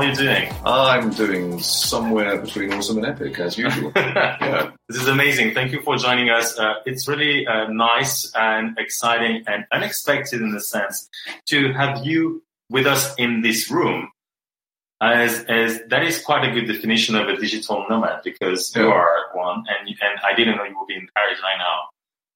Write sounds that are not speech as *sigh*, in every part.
Are you doing? I'm doing somewhere between awesome and epic, as usual. *laughs* yeah. This is amazing. Thank you for joining us. Uh, it's really uh, nice and exciting and unexpected in the sense to have you with us in this room. As, as that is quite a good definition of a digital nomad because you are one and, and I didn't know you would be in Paris right now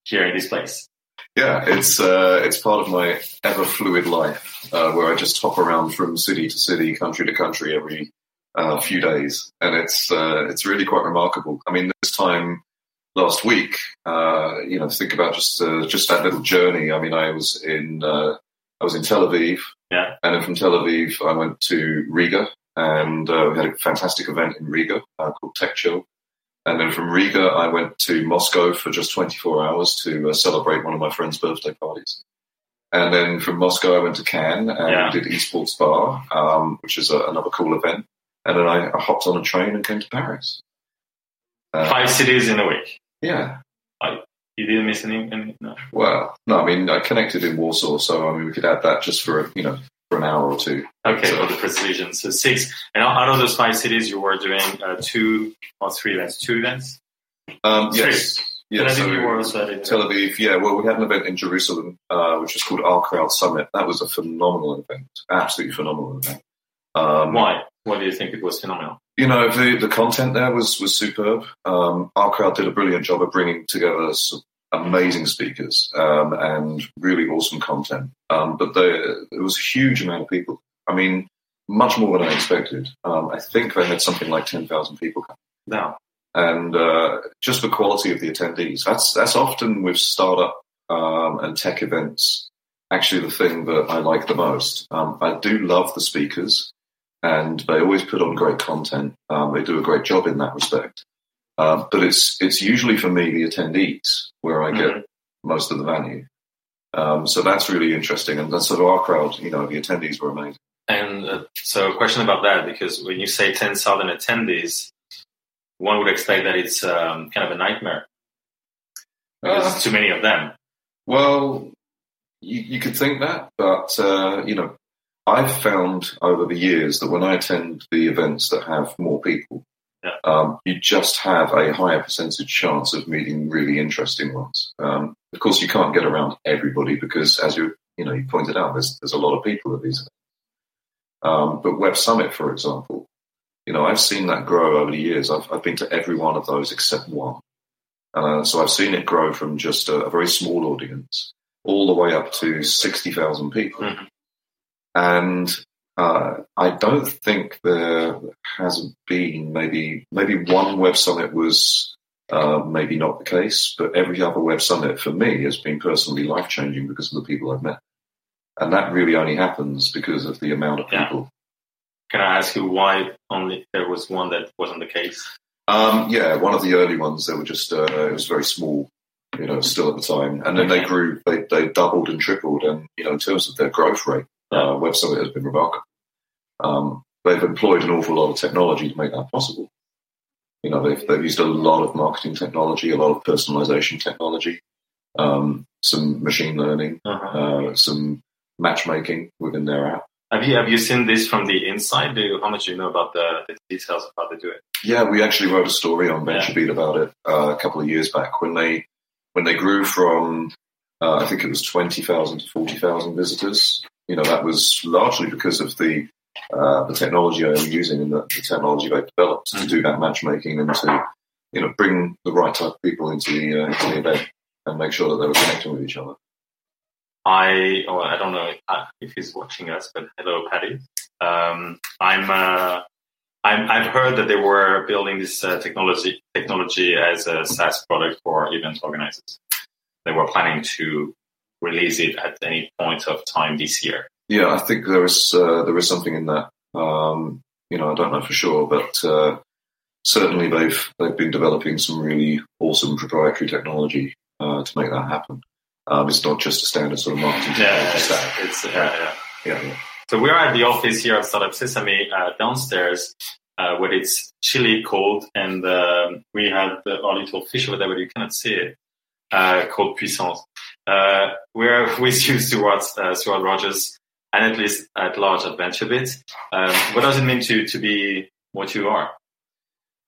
here in this place. Yeah, it's uh, it's part of my ever fluid life uh, where I just hop around from city to city, country to country every uh, few days, and it's uh, it's really quite remarkable. I mean, this time last week, uh, you know, think about just uh, just that little journey. I mean, I was in uh, I was in Tel Aviv, Yeah. and then from Tel Aviv, I went to Riga, and uh, we had a fantastic event in Riga uh, called Tech Show. And then from Riga, I went to Moscow for just 24 hours to uh, celebrate one of my friend's birthday parties. And then from Moscow, I went to Cannes and Yeah. did Esports Bar, um, which is a, another cool event. And then I, I hopped on a train and came to Paris. Uh, Five cities in a week. Yeah. You didn't miss any, any no. Well, no, I mean, I connected in Warsaw, so I mean, we could add that just for, you know, for an hour or two. Okay, So- the precision. So six. And out of those five cities, you were doing uh, two or three events. Two events. Um, Three. yes. Yeah, I so you were also. Tel Aviv, yeah. Well, we had an event in Jerusalem, uh, which was called Our Crowd Summit. That was a phenomenal event, absolutely phenomenal event. Um, Why? Why do you think it was phenomenal? You know, the the content there was was superb. Um, Our Crowd did a brilliant job of bringing together some amazing speakers um, and really awesome content. Um, but there, there was a huge amount of people. I mean, much more than I expected. Um, I think they had something like ten thousand people come No. and uh, just the quality of the attendees. That's that's often with startup um, and tech events actually the thing that I like the most. Um, I do love the speakers, and they always put on great content. Um, they do a great job in that respect. Um, but it's it's usually for me the attendees where I get Mhm. most of the value. Um, so that's really interesting, and that's sort of our crowd. You know, the attendees were amazing. And uh, so, a question about that because when you say ten thousand attendees, one would expect that it's um, kind of a nightmare because Uh, it's too many of them. Well, you, you could think that, but uh, you know, I've found over the years that when I attend the events that have more people. Um, you just have a higher percentage chance of meeting really interesting ones. Um, of course, you can't get around everybody because, as you you know, you pointed out, there's there's a lot of people at these. events. Um, but Web Summit, for example, you know, I've seen that grow over the years. I've, I've been to every one of those except one. Uh, so I've seen it grow from just a, a very small audience all the way up to 60,000 people. Mhm. And uh, I don't think there has been maybe maybe one web summit was uh, maybe not the case, but every other web summit for me has been personally life changing because of the people I've met, and that really only happens because of the amount of Yeah. people. Can I ask you why only there was one that wasn't the case? Um, yeah, one of the early ones, they were just, uh, it was very small, you know, still at the time. And then they grew, they, they doubled and tripled. And, you know, in terms of their growth rate, uh, Web Summit has been remarkable. Um, they've employed an awful lot of technology to make that possible. You know, they've, they've used a lot of marketing technology, a lot of personalization technology, um, some machine learning, Uh-huh. uh, some matchmaking within their app. Have you have you seen this from the inside? Do you, how much do you know about the, the details of how they do it? Yeah, we actually wrote a story on VentureBeat about it uh, a couple of years back when they when they grew from uh, I think it was twenty thousand to forty thousand visitors. You know, that was largely because of the uh, the technology they were using and the, the technology they developed to do that matchmaking and to you know bring the right type of people into the uh, into the event and make sure that they were connecting with each other. I oh, I don't know if he's watching us, but hello, Patty. Um, I'm, uh, I'm I've heard that they were building this uh, technology technology as a SaaS product for event organizers. They were planning to release it at any point of time this year. Yeah, I think there is uh, there is something in that. Um, you know, I don't know for sure, but uh, certainly they've they've been developing some really awesome proprietary technology uh, to make that happen. Um, it's not just a standard sort of marketing Yeah, it's, it's uh, yeah. Yeah, yeah. So we're at the office here at Startup Sesame uh, downstairs, uh, where it's chilly cold, and um we have the, our little fish over there, but you cannot see it, uh, called Puissance. Uh, we're with you, Stewart, uh, Stewart Rogers, and at least at large adventure VentureBeat. Um, what does it mean to to be what you are?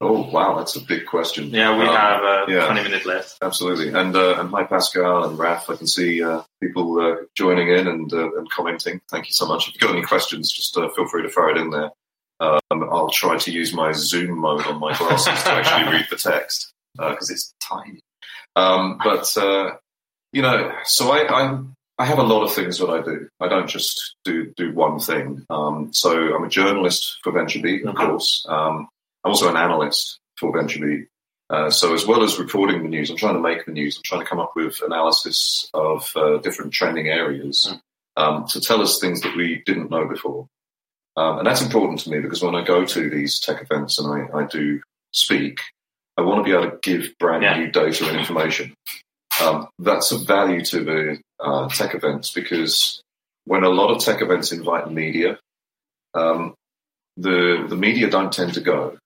Oh wow, that's a big question. Yeah, we Um, have uh, yeah. 20 minutes left. Absolutely. And uh, and hi Pascal and Raf. I can see uh, people uh, joining in and uh, and commenting. Thank you so much. If you've got any questions, just uh, feel free to throw it in there. Um, I'll try to use my zoom mode on my glasses to actually *laughs* read the text because it's tiny. Um, but uh, you know, so I, I I have a lot of things that I do. I don't just do do one thing. Um, so I'm a journalist for VentureBeat, of course. Um, I'm also an analyst for VentureBeat. Uh, so as well as reporting the news, I'm trying to make the news. I'm trying to come up with analysis of uh, different trending areas um, to tell us things that we didn't know before. Um, and that's important to me because when I go to these tech events and I, I do speak, I want to be able to give brand Yeah. new data and information. Um, that's of value to the uh, tech events because when a lot of tech events invite media, um, the the media don't tend to go.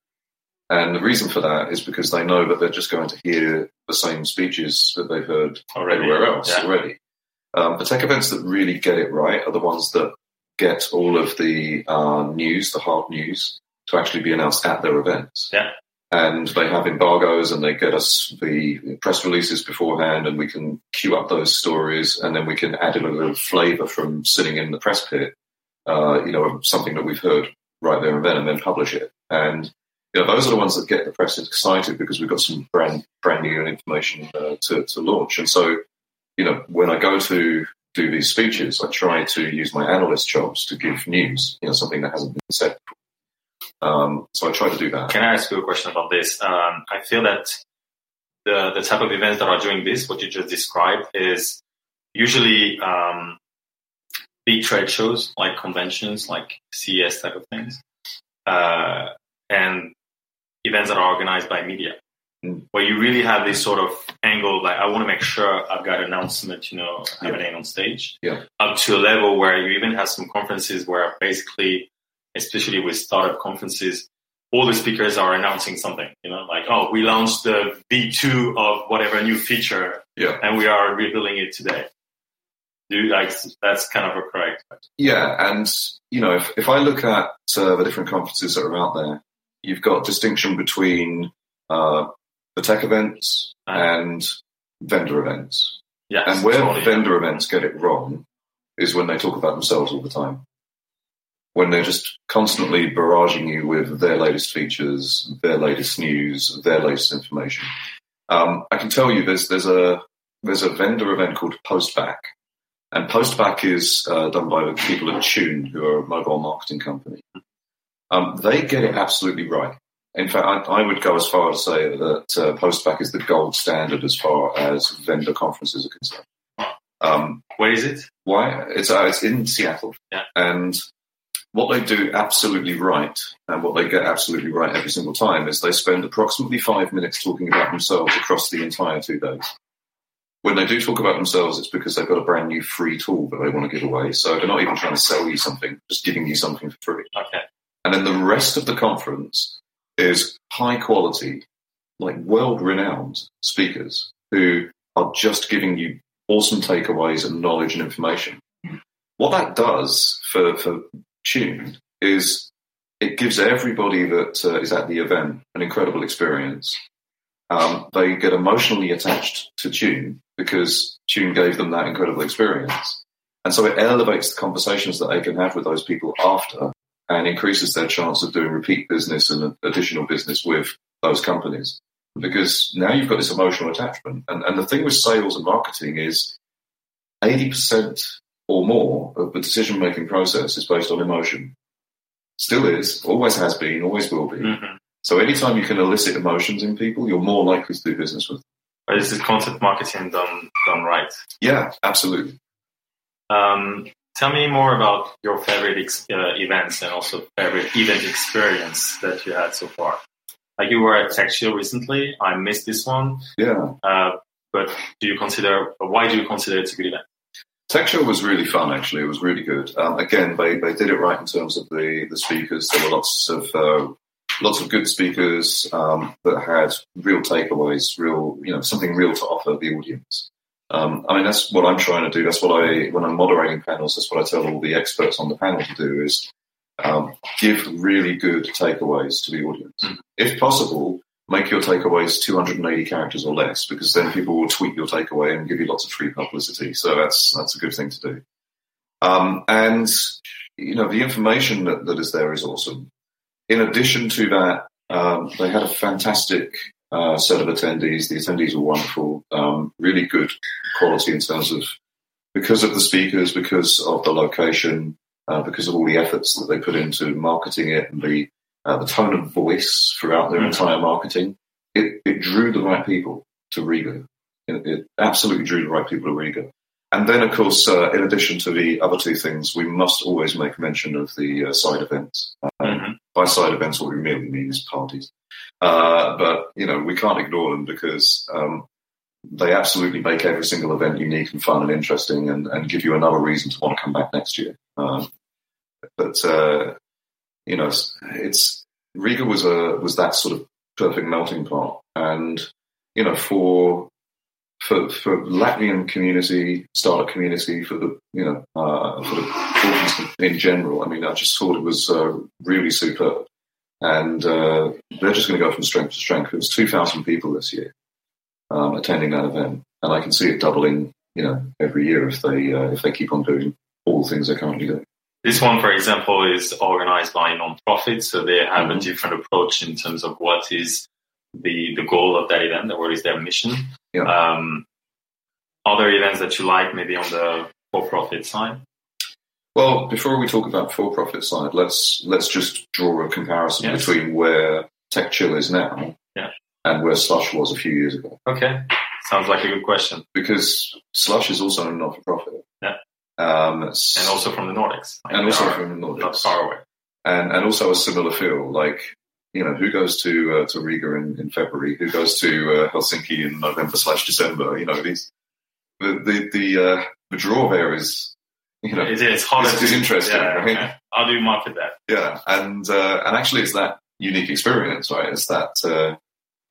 And the reason for that is because they know that they're just going to hear the same speeches that they've heard Already. everywhere else Yeah. already. Um, the tech events that really get it right are the ones that get all of the uh, news, the hard news, to actually be announced at their events. Yeah. And they have embargoes and they get us the press releases beforehand and we can queue up those stories and then we can add in a little flavour from sitting in the press pit, uh, you know, something that we've heard right there and then and then publish it. And you know, those are the ones that get the press excited because we've got some brand brand new information uh, to, to launch. And so, you know, when I go to do these speeches, I try to use my analyst jobs to give news, you know, something that hasn't been said before. Um, so I try to do that. Can I ask you a question about this? Um, I feel that the the type of events that are doing this, what you just described, is usually um, big trade shows like conventions, like CES type of things, uh, and events that are organized by media, Mm. where you really have this sort of angle. Like, I want to make sure I've got an announcement, you know, happening on stage, Yeah. up to a level where you even have some conferences where basically, especially with startup conferences, all the speakers are announcing something, you know, like, oh, we launched the V2 of whatever new feature Yeah. and we are rebuilding it today. Do like, that's kind of a correct. Yeah, and you know, if, if I look at uh, the different conferences that are out there, you've got distinction between uh, the tech events and vendor events. Yes. And where totally. vendor events get it wrong is when they talk about themselves all the time. When they're just constantly barraging you with their latest features, their latest news, their latest information. Um, I can tell you there's there's a there's a vendor event called Postback, and Postback is uh, done by the people at Tune, who are a mobile marketing company. Um, they get it absolutely right. In fact, I, I would go as far as say that uh, Postback is the gold standard as far as vendor conferences are concerned. Um, Where is it? why? It's uh, it's in Seattle, Yeah. and what they do absolutely right, and what they get absolutely right every single time, is they spend approximately five minutes talking about themselves across the entire two days. When they do talk about themselves, it's because they've got a brand new free tool that they want to give away. So they're not even trying to sell you something, just giving you something for free. Okay. And then the rest of the conference is high quality, like world renowned speakers who are just giving you awesome takeaways and knowledge and information. Mm-hmm. What that does for, for Tune is it gives everybody that uh, is at the event an incredible experience. Um, they get emotionally attached to Tune because Tune gave them that incredible experience. And so it elevates the conversations that they can have with those people after and increases their chance of doing repeat business and additional business with those companies. Because now you've got this emotional attachment. And, and the thing with sales and marketing is 80% or more of the decision making process is based on emotion. Still is, always has been, always will be. Mm-hmm. So anytime you can elicit emotions in people, you're more likely to do business with them. This is content marketing done done right. Yeah, absolutely. Um, tell me more about your favorite ex- uh, events and also favorite event experience that you had so far. Like you were at TechChill recently. I missed this one. Yeah. Uh, but do you consider, why do you consider it a good event? TechChill was really fun, actually. It was really good. Um, again, they, they did it right in terms of the, the speakers. There were lots of uh, lots of good speakers um, that had real takeaways, real you know something real to offer the audience. Um, I mean, that's what I'm trying to do. That's what I when I'm moderating panels. That's what I tell all the experts on the panel to do is um, give really good takeaways to the audience. Mm. If possible, make your takeaways 280 characters or less, because then people will tweet your takeaway and give you lots of free publicity. So that's that's a good thing to do. Um, and you know, the information that, that is there is awesome. In addition to that, um, they had a fantastic uh, set of attendees. The attendees were wonderful, um, really good quality in terms of because of the speakers, because of the location, uh, because of all the efforts that they put into marketing it and the uh, the tone of voice throughout their Mhm. entire marketing. It, it drew the right people to Riga. It, it absolutely drew the right people to Riga. And then, of course, uh, in addition to the other two things, we must always make mention of the uh, side events. Um, Mhm. By side events, what we really mean is parties. Uh, but, you know, we can't ignore them because um, they absolutely make every single event unique and fun and interesting and, and give you another reason to want to come back next year. Um, but, uh, you know, it's, it's Riga was a was that sort of perfect melting pot, and you know, for for for Latvian community, startup community, for the you know uh, for the in general. I mean, I just thought it was uh, really superb, and uh, they're just going to go from strength to strength. It was two thousand people this year um, attending that event, and I can see it doubling, you know, every year if they uh, if they keep on doing all the things they're currently doing. This one, for example, is organized by non-profits, so they have a Mhm. different approach in terms of what is the the goal of that event, or what is their mission. Yeah. Um, other events that you like, maybe on the for-profit side. Well, before we talk about for-profit side, let's let's just draw a comparison Yes. between where Tech Chill is now Yeah. and where Slush was a few years ago. Okay, sounds like a good question, Because Slush is also a not-for-profit. Yeah. Um, and also from the Nordics, Like, and also are from the not Nordics, far away. and and also a similar feel. Like you know, who goes to uh, to Riga in, in February? Who goes to uh, Helsinki in November slash December? You know, these the the the, uh, the draw there is you know It is harder It's- it's interesting, Yeah, right? okay. How do you market that? Yeah, and uh, and actually, it's that unique experience, right? It's that uh,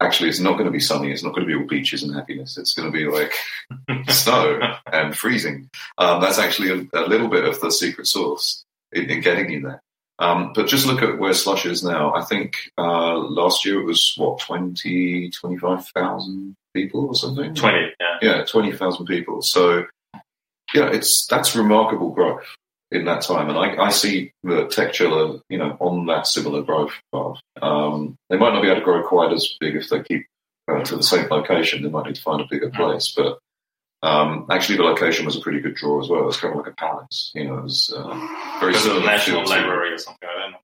actually it's not going to be sunny. It's not going to be all beaches and happiness. It's going to be like *laughs* snow and freezing. Um, that's actually a, a little bit of the secret sauce in, in getting you there. Um, but just look at where Slush is now. I think uh, last year it was what 20, 25,000 people or something. Twenty, yeah. Yeah, twenty thousand people. So, yeah, it's that's remarkable growth in that time, and I, I see the Tech Chiller, you know, on that similar growth path. Um, they might not be able to grow quite as big if they keep uh, to the same location. They might need to find a bigger place, but. Um, actually, the location was a pretty good draw as well. It was kind of like a palace, you know. It was uh, very similar National Library or something. I don't know.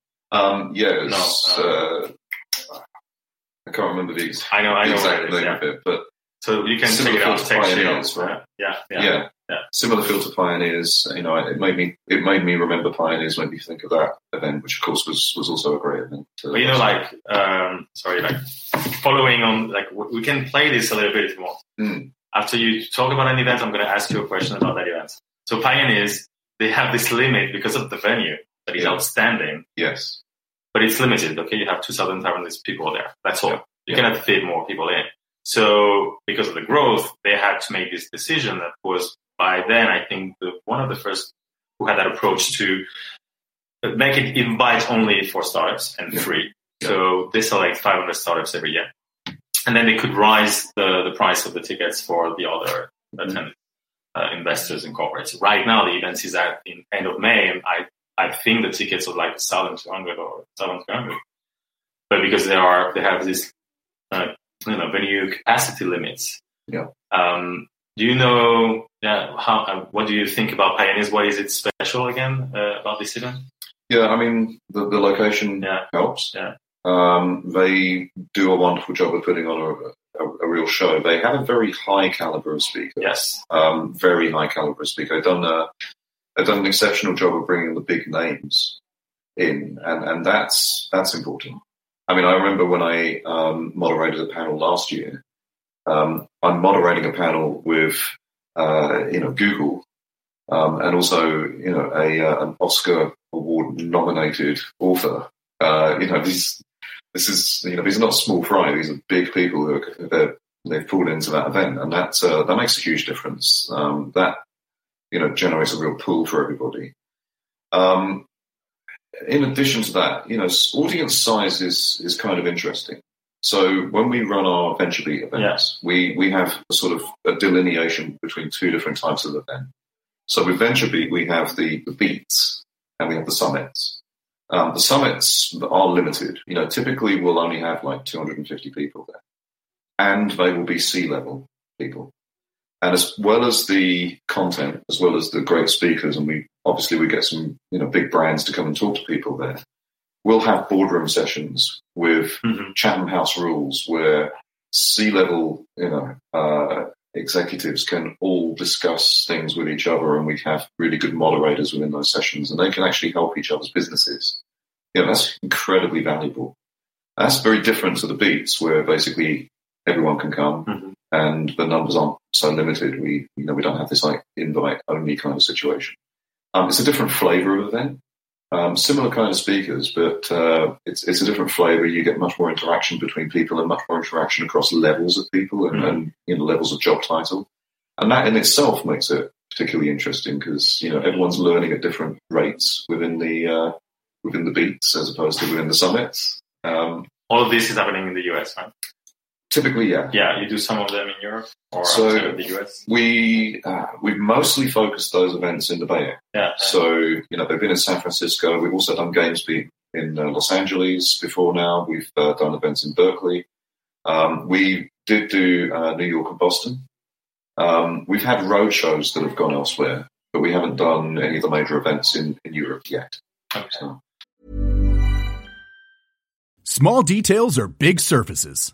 Um, yeah, it was, No, uh, I can't remember the ex- I know, I know exact where it is. name Yeah. of it, but So you can check it out. Tech Pioneers, right? Yeah, yeah. yeah, yeah. similar feel to Pioneers. You know, it made me it made me remember Pioneers. Made me think of that event, which of course was was also a great event. But you know, like, um, sorry, like, following on, like, we can play this a little bit more. Mm. After you talk about an event, I'm going to ask you a question about that event. So Pioneers, they have this limit because of the venue that is Yeah. outstanding. yes, but it's limited. Okay, you have 2,500 people there. That's all. Yeah. You Yeah. cannot fit more people in. So because of the growth, they had to make this decision. That was by then, I think, the, one of the first who had that approach to make it invite only for startups and Yeah. free. Yeah. So they select 500 startups every year, and then they could rise the the price of the tickets for the other attendant uh, investors and corporates. Right now, the event is at in end of May, and I I think the tickets are like 1,200 or 1,300. But because they are they have this uh, you know venue capacity limits. Yeah. Um, do you know yeah, how? Uh, what do you think about Pioneers? What is it special again uh, about this event? Yeah, I mean the, the location Yeah. helps. Yeah. Um, they do a wonderful job of putting on a, a, a real show. They have a very high caliber of speaker. Yes. um, very high caliber of speaker. They've done a, they've done an exceptional job of bringing the big names in, and, and that's that's important. I mean, I remember when I um, moderated a panel last year. Um, I'm moderating a panel with uh, you know Google, um, and also you know a uh, an Oscar award nominated author. Uh, you know these this is you know these are not small fry. These are big people who are they're they've pulled into that event, and that uh, that makes a huge difference. Um, that you know generates a real pull for everybody. Um, in addition to that, you know, audience size is is kind of interesting. So when we run our VentureBeat events, we we have a sort of a delineation between two different types of event. So with VentureBeat, we have the, the beats and we have the summits. Um, the summits are limited. You know, typically we'll only have like 250 people there, and they will be C level people. And as well as the content, as well as the great speakers, and we obviously we get some you know big brands to come and talk to people there. We'll have boardroom sessions with Mhm. Chatham House rules where C level, you know, uh, executives can all discuss things with each other, and we have really good moderators within those sessions, and they can actually help each other's businesses. You know, that's incredibly valuable. That's very different to the beats, where basically everyone can come, Mhm. and the numbers aren't so limited. We, you know, we don't have this like invite only kind of situation. Um, it's a different flavor of event. Um, similar kind of speakers, but uh, it's it's a different flavour. You get much more interaction between people and much more interaction across levels of people and, Mhm. and you know levels of job title, and that in itself makes it particularly interesting because you know everyone's learning at different rates within the uh, within the beats as opposed to within the summits. Um, All of this is happening in the US, right? Typically, yeah, Yeah, you do some of them in Europe or So- outside of the US. we uh, we've mostly focused those events in the Bay Area. Yeah. So, you know, they've been in San Francisco. We've also done GamesBeat in uh, Los Angeles before now. We've uh, done events in Berkeley. Um, we did do uh, New York and Boston. Um, we've had road shows that have gone elsewhere, but we haven't done any of the major events in, in Europe yet. Okay. So, Small details are big surfaces.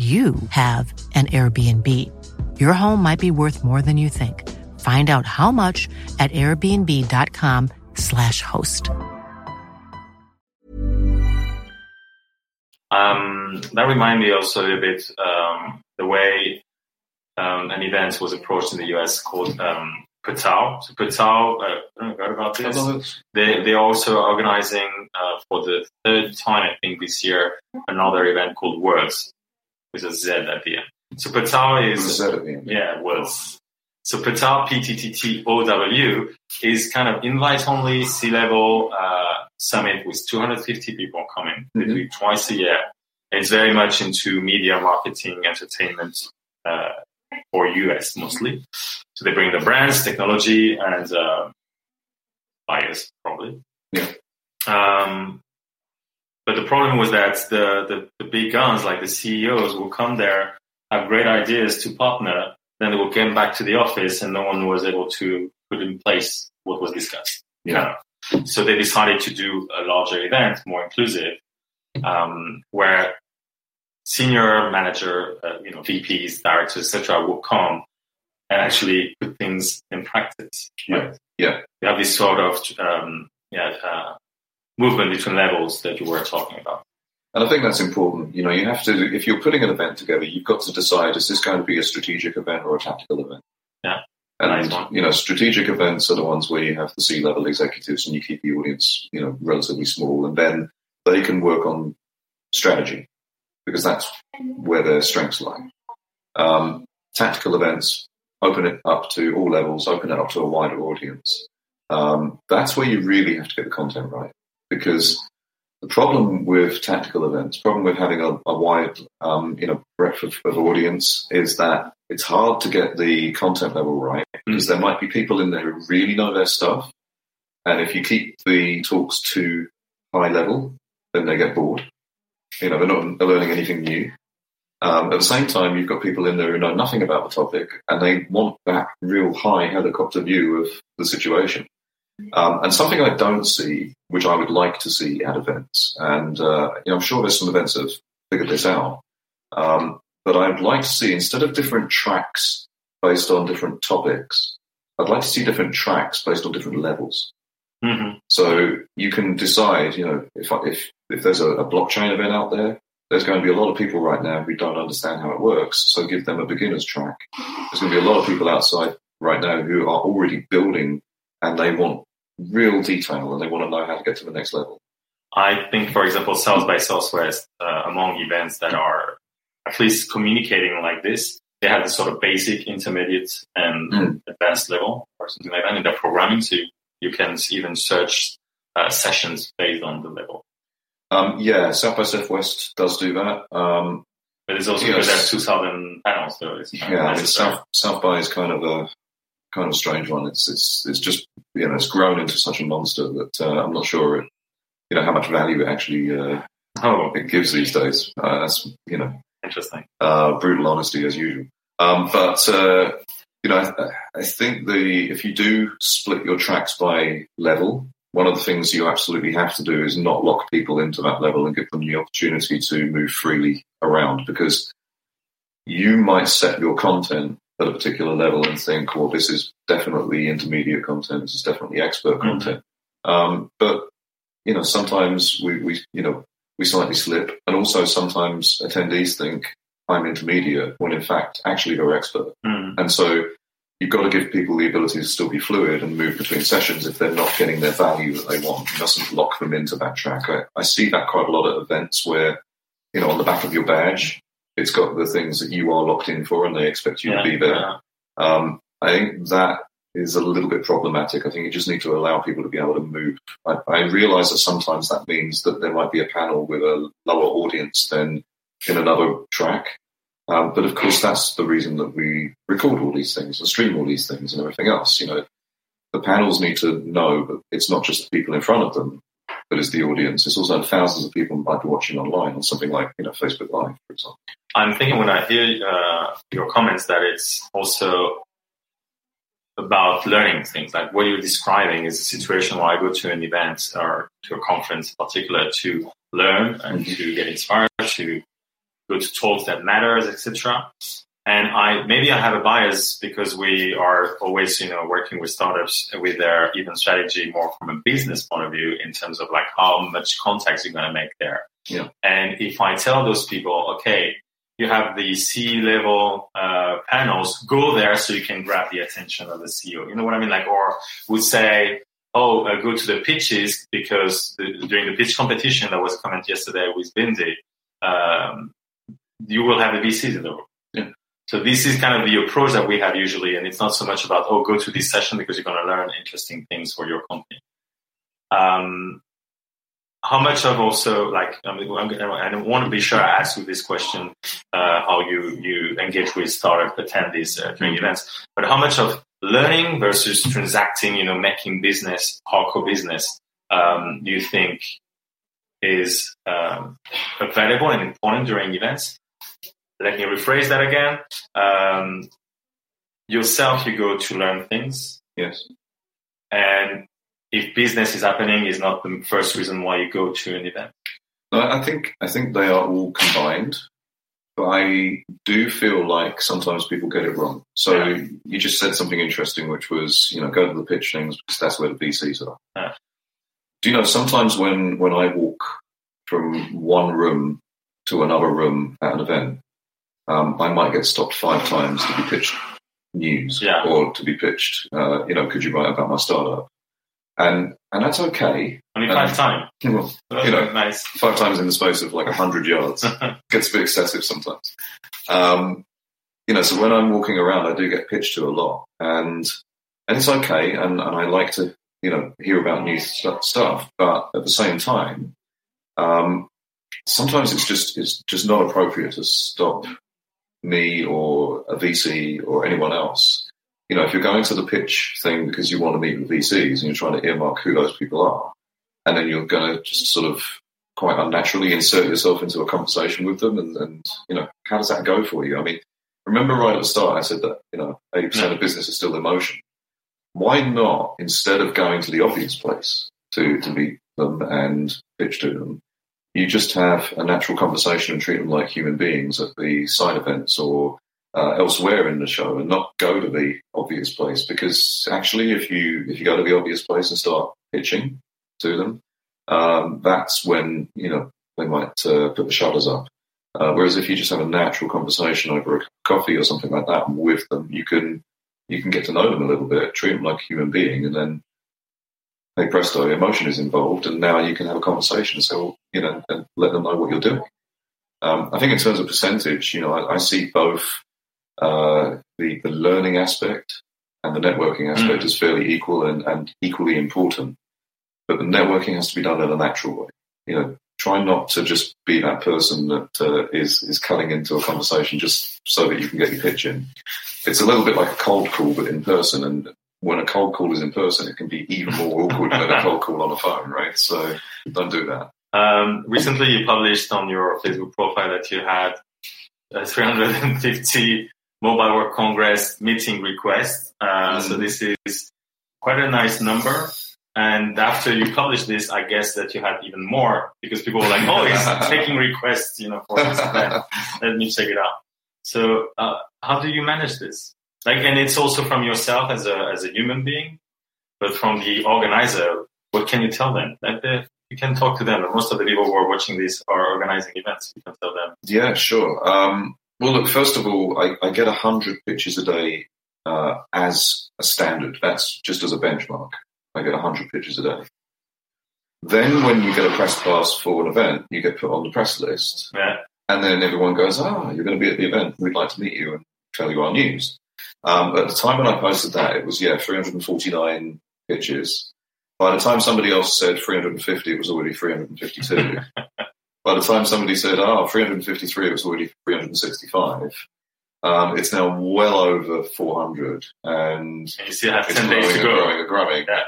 you have an Airbnb. Your home might be worth more than you think. Find out how much at airbnb.com/slash host. Um, that reminded me also a little bit um, the way um, an event was approached in the US called um, Patau. So Patau, uh, I don't know heard about this. They they're also organizing uh, for the third time, I think, this year another event called WORLDZ with a Z at the end. So Patau is Z at the end. yeah WORLDZ. So Patau PTTTOW is kind of invite only C level uh, summit with 250 people coming. They do it twice a year. It's very much into media, marketing, entertainment uh, for US mostly. So they bring the brands, technology, and uh, buyers probably. Yeah. Um, but the problem was that the, the, the big guns, like the CEOs, will come there, have great ideas to partner, then they will get back to the office, and no one was able to put in place what was discussed. Yeah. So they decided to do a larger event, more inclusive, um, where senior manager, uh, you know, VPs, directors, etc., will come and actually put things in practice. Right? Yeah. You have this sort of um, yeah uh, movement between levels that you were talking about. And I think that's important. You know, you have to, if you're putting an event together, you've got to decide, is this going to be a strategic event or a tactical event? Yeah. And, Nice you know, strategic events are the ones where you have the C-level executives and you keep the audience, you know, relatively small and then they can work on strategy because that's where their strengths lie. Um, tactical events, open it up to all levels, open it up to a wider audience. Um, that's where you really have to get the content right because the problem with tactical events, problem with having a, a wide, um, you know, breadth of, of audience is that it's hard to get the content level right because there might be people in there who really know their stuff. And if you keep the talks too high level, then they get bored. You know, they're not they're learning anything new. Um, at the same time, you've got people in there who know nothing about the topic and they want that real high helicopter view of the situation. Um, and something I don't see, which I would like to see at events, and uh, you know, I'm sure there's some events that have figured this out, um, but I'd like to see instead of different tracks based on different topics, I'd like to see different tracks based on different levels. hmm So you can decide, you know, if if if there's a, a blockchain event out there, there's going to be a lot of people right now who don't understand how it works. So give them a beginner's track. There's going to be a lot of people outside right now who are already building and they want real detail and they want to know how to get to the next level. I think, for example, South by Southwest, uh, among events that are at least communicating like this, they have the sort of basic, intermediate, and Mm. advanced level or something like that in their programming. So you, you can even search uh, sessions based on the level. Um, yeah, South by Southwest does do that. Um, But it's also Yes. because there's 2,000 panels, so it's yeah, I mean. South South by is kind of a kind of a strange one. It's it's it's just you know it's grown into such a monster that uh, I'm not sure it, you know how much value it actually uh, Oh, it gives these days. Uh, that's you know interesting. uh, brutal honesty as usual. Um, but uh, you know, I, I think the if you do split your tracks by level, one of the things you absolutely have to do is not lock people into that level and give them the opportunity to move freely around because you might set your content at a particular level and think, well, this is definitely intermediate content, this is definitely expert Mhm. content. Um, but you know, sometimes we, we, you know, we slightly slip, and also sometimes attendees think I'm intermediate when in fact actually they're expert. Mm. And so you've got to give people the ability to still be fluid and move between sessions if they're not getting their value that they want. You mustn't lock them into that track. I, I see that quite a lot at events where, you know, on the back of your badge, it's got the things that you are locked in for and they expect you Yeah, to be there. yeah. Um, I think that is a little bit problematic. I think you just need to allow people to be able to move. I, I realize that sometimes that means that there might be a panel with a lower audience than in another track. Um, but of course, that's the reason that we record all these things and stream all these things and everything else. You know, the panels need to know that it's not just the people in front of them, but it's the audience. It's also thousands of people might be watching online on something like, you know, Facebook Live, for example. I'm thinking when I hear uh, your comments that it's also about learning things. Like what you're describing is a situation where I go to an event or to a conference in particular to learn and to get inspired, to go to talks that matters, etc. And I maybe I have a bias because we are always, you know, working with startups with their even strategy more from a business point of view in terms of like how much contacts you're going to make there. Yeah. And if I tell those people, okay, you have the C level uh, panels, go there so you can grab the attention of the CEO. You know what I mean? Like, or would say, oh, uh, go to the pitches because the, during the pitch competition that was comment yesterday with Bindi, um, you will have the VCs in the room. So this is kind of the approach that we have usually, and it's not so much about oh, go to this session because you're going to learn interesting things for your company. Um, how much of also like I, mean, I want to be sure I ask you this question uh, how you you engage with startup attendees uh, during Mm-hmm. events, but how much of learning versus transacting, you know, making business, hardcore business, um, do you think is um, available and important during events? Let me rephrase that again. Um, yourself, you go to learn things, Yes. and if business is happening, is not the first reason why you go to an event. No, I think I think they are all combined, but I do feel like sometimes people get it wrong. So Yeah. you just said something interesting, which was you know go to the pitch things because that's where the VCs are. Yeah. Do you know sometimes when when I walk from one room to another room at an event, um, I might get stopped five times to be pitched news Yeah. or to be pitched. Uh, you know, could you write about my startup? And and that's okay. Only five times. Well, you know, nice. five times in the space of like a hundred yards *laughs* gets a bit excessive sometimes. Um, you know, so when I'm walking around, I do get pitched to a lot, and and it's okay, and, and I like to you know hear about new st- stuff, but at the same time, um, sometimes it's just it's just not appropriate to stop me or a VC or anyone else. You know, if you're going to the pitch thing because you want to meet with VCs and you're trying to earmark who those people are, and then you're going to just sort of quite unnaturally insert yourself into a conversation with them and, and you know how does that go for you? I mean remember right at the start i said that you know 80% of hmm. business is still emotion why not instead of going to the obvious place to to meet them and pitch to them you just have a natural conversation and treat them like human beings at the side events or uh, elsewhere in the show and not go to the obvious place because actually if you if you go to the obvious place and start pitching to them um, that's when you know they might uh, put the shutters up. Uh, whereas if you just have a natural conversation over a coffee or something like that with them, you can you can get to know them a little bit, treat them like a human being, and then hey presto, emotion is involved, and now you can have a conversation So you know, and let them know what you're doing. Um, I think in terms of percentage, you know, I, I see both uh, the the learning aspect and the networking aspect Mm. as fairly equal and, and equally important but the networking has to be done in a natural way. You know, try not to just be that person that uh, is is cutting into a conversation just so that you can get your pitch in. It's a little bit like a cold call, but in person. And when a cold call is in person, it can be even more awkward than a *laughs* cold call on a phone, right? So don't do that. Um, recently, you published on your Facebook profile that you had uh, 350 Mobile World Congress meeting requests. Uh, So Mhm. this is quite a nice number. And after you published this, I guess that you had even more because people were like, "Oh, he's *laughs* taking requests, you know, for this event. Let me check it out." So, uh, how do you manage this? Like, and it's also from yourself as a as a human being, but from the organizer. What can you tell them? That they, you can talk to them. Most of the people who are watching this are organizing events. You can tell them. Yeah, sure. Um, well, look, first of all, I, I get 100 pitches a day uh, as a standard. That's just as a benchmark. I get 100 pitches a day. Then, when you get a press pass for an event, you get put on the press list. Yeah. And then everyone goes, ah, you're going to be at the event. We'd like to meet you and tell you our news. Um, at the time when I posted that, it was, yeah, 349 pitches. By the time somebody else said 350, it was already 352. *laughs* By the time somebody said, ah, 353, it was already 365. Um, it's now well over 400 and And you still have 10 growing days to and go. growing and growing. Yeah.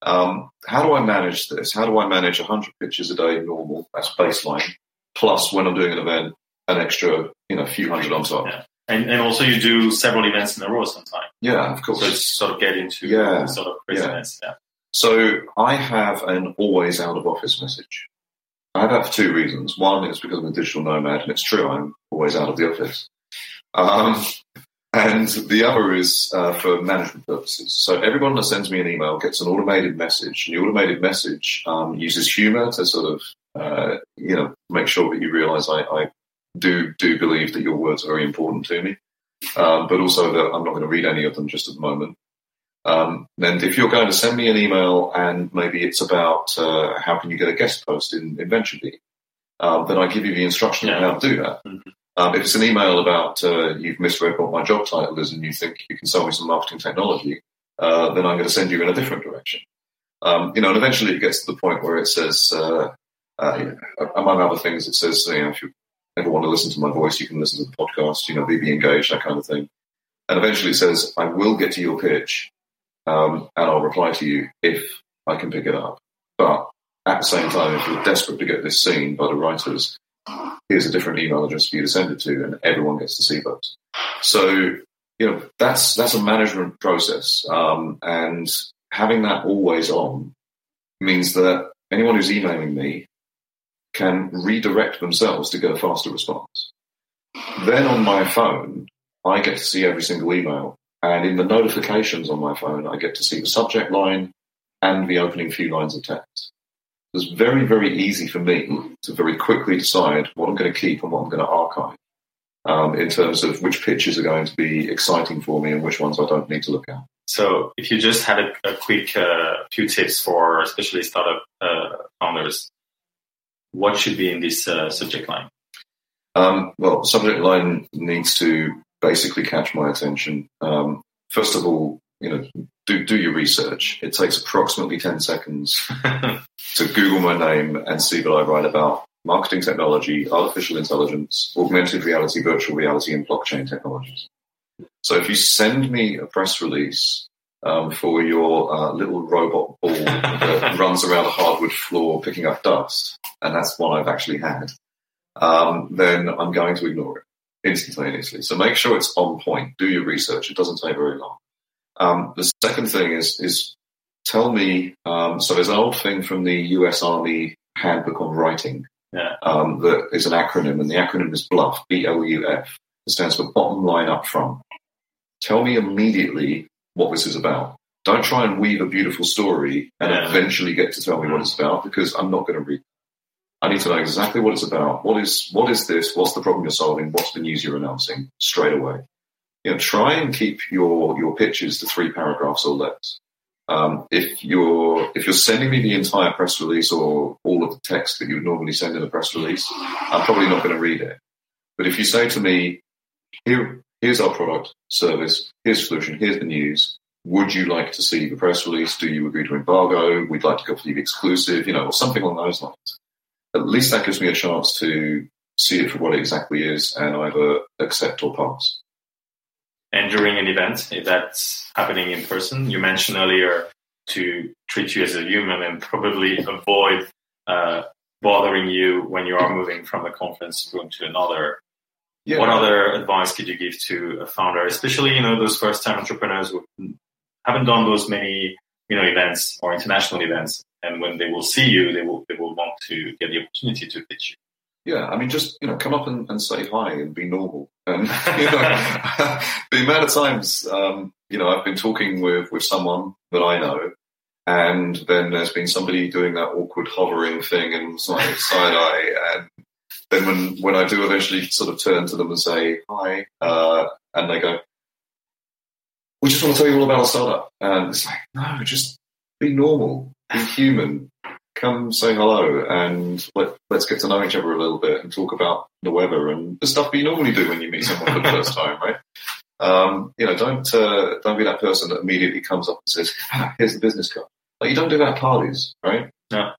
Um, how do I manage this? How do I manage 100 pitches a day normal? That's baseline. Plus, when I'm doing an event, an extra, you know, a few hundred on top. Yeah. And, and also you do several events in a row sometimes. Yeah, of course. So it's sort of get into Yeah. sort of craziness. Yeah. So I have an always out of office message. I have that for two reasons. One is because I'm a digital nomad, and it's true, I'm always out of the office. Um, and the other is uh, for management purposes. So everyone that sends me an email gets an automated message, and the automated message um, uses humor to sort of uh, you know, make sure that you realise I, I, do do believe that your words are very important to me, um, but also that I'm not going to read any of them just at the moment. Um, and if you're going to send me an email and maybe it's about uh, how can you get a guest post in, in VentureBeat, um, then I give you the instruction on how to do that. Mm-hmm. Um, if it's an email about uh, you've misread what my job title is and you think you can sell me some marketing technology, uh, then I'm going to send you in a different direction. Um, you know, and eventually it gets to the point where it says, uh, uh, among other things, it says, you know, if you ever want to listen to my voice, you can listen to the podcast, you know, be, be engaged, that kind of thing. And eventually it says, I will get to your pitch um, and I'll reply to you if I can pick it up. But at the same time, if you're desperate to get this seen by the writers, here's a different email address for you to send it to, and everyone gets to see those. So, you know, that's that's a management process, um, and having that always on means that anyone who's emailing me can redirect themselves to get a faster response. Then on my phone, I get to see every single email. And in the notifications on my phone, I get to see the subject line and the opening few lines of text. It's very, very easy for me to very quickly decide what I'm going to keep and what I'm going to archive um, in terms of which pitches are going to be exciting for me and which ones I don't need to look at. So, if you just had a, a quick uh, few tips for especially startup uh, founders, what should be in this uh, subject line? Um, well, subject line needs to basically catch my attention. Um, first of all, you know, do, do your research. It takes approximately 10 seconds *laughs* to Google my name and see that I write about marketing technology, artificial intelligence, augmented reality, virtual reality, and blockchain technologies. So if you send me a press release um, for your uh, little robot ball *laughs* that runs around a hardwood floor picking up dust, and that's one I've actually had, um, then I'm going to ignore it instantaneously. So make sure it's on point. Do your research. It doesn't take very long. Um, the second thing is is tell me. Um, so there's an old thing from the U.S. Army Handbook on Writing yeah. um, that is an acronym, and the acronym is BLUF. B L U F. It stands for Bottom Line Up Front. Tell me immediately what this is about. Don't try and weave a beautiful story and yeah. eventually get to tell me what it's about because I'm not going to read. I need to know exactly what it's about. What is what is this? What's the problem you're solving? What's the news you're announcing? Straight away. You know, try and keep your your pitches to three paragraphs or less. Um, if you're if you're sending me the entire press release or all of the text that you would normally send in a press release, I'm probably not going to read it. But if you say to me, "Here, here's our product, service, here's the solution, here's the news," would you like to see the press release? Do you agree to embargo? We'd like to go for the exclusive, you know, or something along those lines at least that gives me a chance to see it for what it exactly is and either accept or pass. And during an event, if that's happening in person, you mentioned earlier to treat you as a human and probably avoid uh, bothering you when you are moving from a conference room to another. Yeah. What other advice could you give to a founder, especially you know those first time entrepreneurs who haven't done those many you know events or international events? and when they will see you, they will they will want to get the opportunity to pitch you. Yeah, I mean, just you know, come up and, and say hi and be normal. And *laughs* you know, *laughs* the amount of times um, you know I've been talking with with someone that I know, and then there's been somebody doing that awkward hovering thing and like side eye, and then when when I do eventually sort of turn to them and say hi, uh, and they go, "We just want to tell you all about our startup," and it's like, no, just be normal be human. Come say hello and let, let's get to know each other a little bit and talk about the weather and the stuff that you normally do when you meet someone for the first *laughs* time, right? Um, you know, don't uh, don't be that person that immediately comes up and says, ah, "Here's the business card." Like you don't do that at parties, right? No.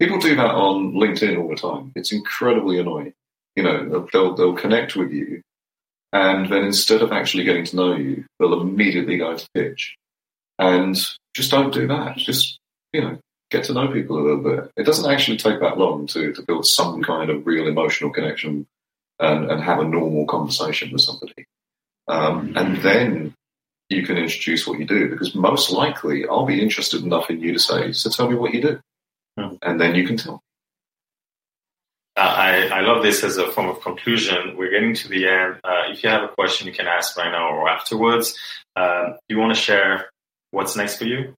People do that on LinkedIn all the time. It's incredibly annoying. You know, they'll they'll connect with you, and then instead of actually getting to know you, they'll immediately go to pitch. And just don't do that. Just you know, get to know people a little bit. It doesn't actually take that long to, to build some kind of real emotional connection and, and have a normal conversation with somebody. Um, and then you can introduce what you do because most likely I'll be interested enough in you to say, so tell me what you do. Hmm. And then you can tell. Uh, I, I love this as a form of conclusion. We're getting to the end. Uh, if you have a question, you can ask right now or afterwards. Uh, do you want to share what's next for you?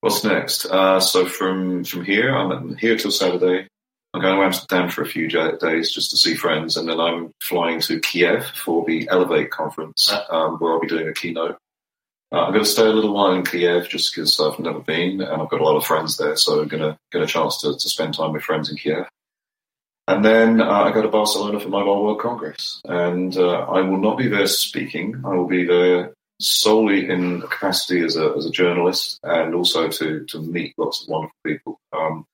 What's next? Uh, so from from here, I'm here till Saturday. I'm going to Amsterdam for a few days just to see friends, and then I'm flying to Kiev for the Elevate conference, um, where I'll be doing a keynote. Uh, I'm going to stay a little while in Kiev just because I've never been, and I've got a lot of friends there, so I'm going to get a chance to, to spend time with friends in Kiev. And then uh, I go to Barcelona for Mobile World Congress, and uh, I will not be there speaking. I will be there solely in capacity as a, as a journalist and also to, to meet lots of wonderful people. Um,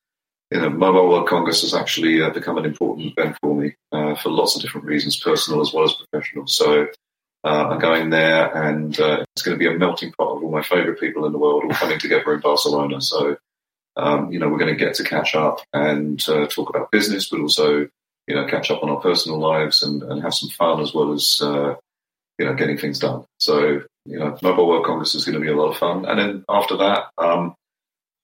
you know, Mobile World Congress has actually uh, become an important event for me uh, for lots of different reasons, personal as well as professional. So uh, I'm going there, and uh, it's going to be a melting pot of all my favourite people in the world all coming together in Barcelona. So, um, you know, we're going to get to catch up and uh, talk about business, but also, you know, catch up on our personal lives and, and have some fun as well as, uh, you know, getting things done. So, you know, Mobile World Congress is going to be a lot of fun. And then after that, um,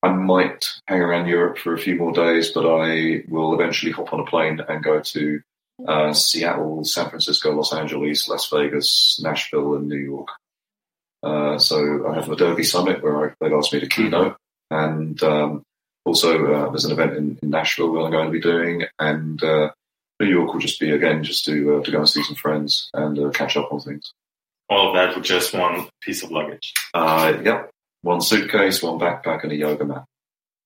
I might hang around Europe for a few more days, but I will eventually hop on a plane and go to uh, Seattle, San Francisco, Los Angeles, Las Vegas, Nashville, and New York. Uh, so I have Adobe Summit where I, they've asked me to keynote, and um, also uh, there's an event in, in, Nashville where I'm going to be doing, and uh, New York will just be again just to uh, to go and see some friends and uh, catch up on things. All of that with just one piece of luggage. yep, one suitcase, one backpack, and a yoga mat.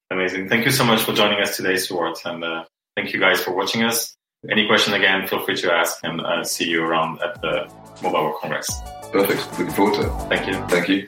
Amazing. Thank you so much for joining us today, Stewart, and thank you guys for watching us. Any question again, feel free to ask and uh, see you around at the Mobile World Congress. Perfect. Looking forward to it. Thank you. Thank you.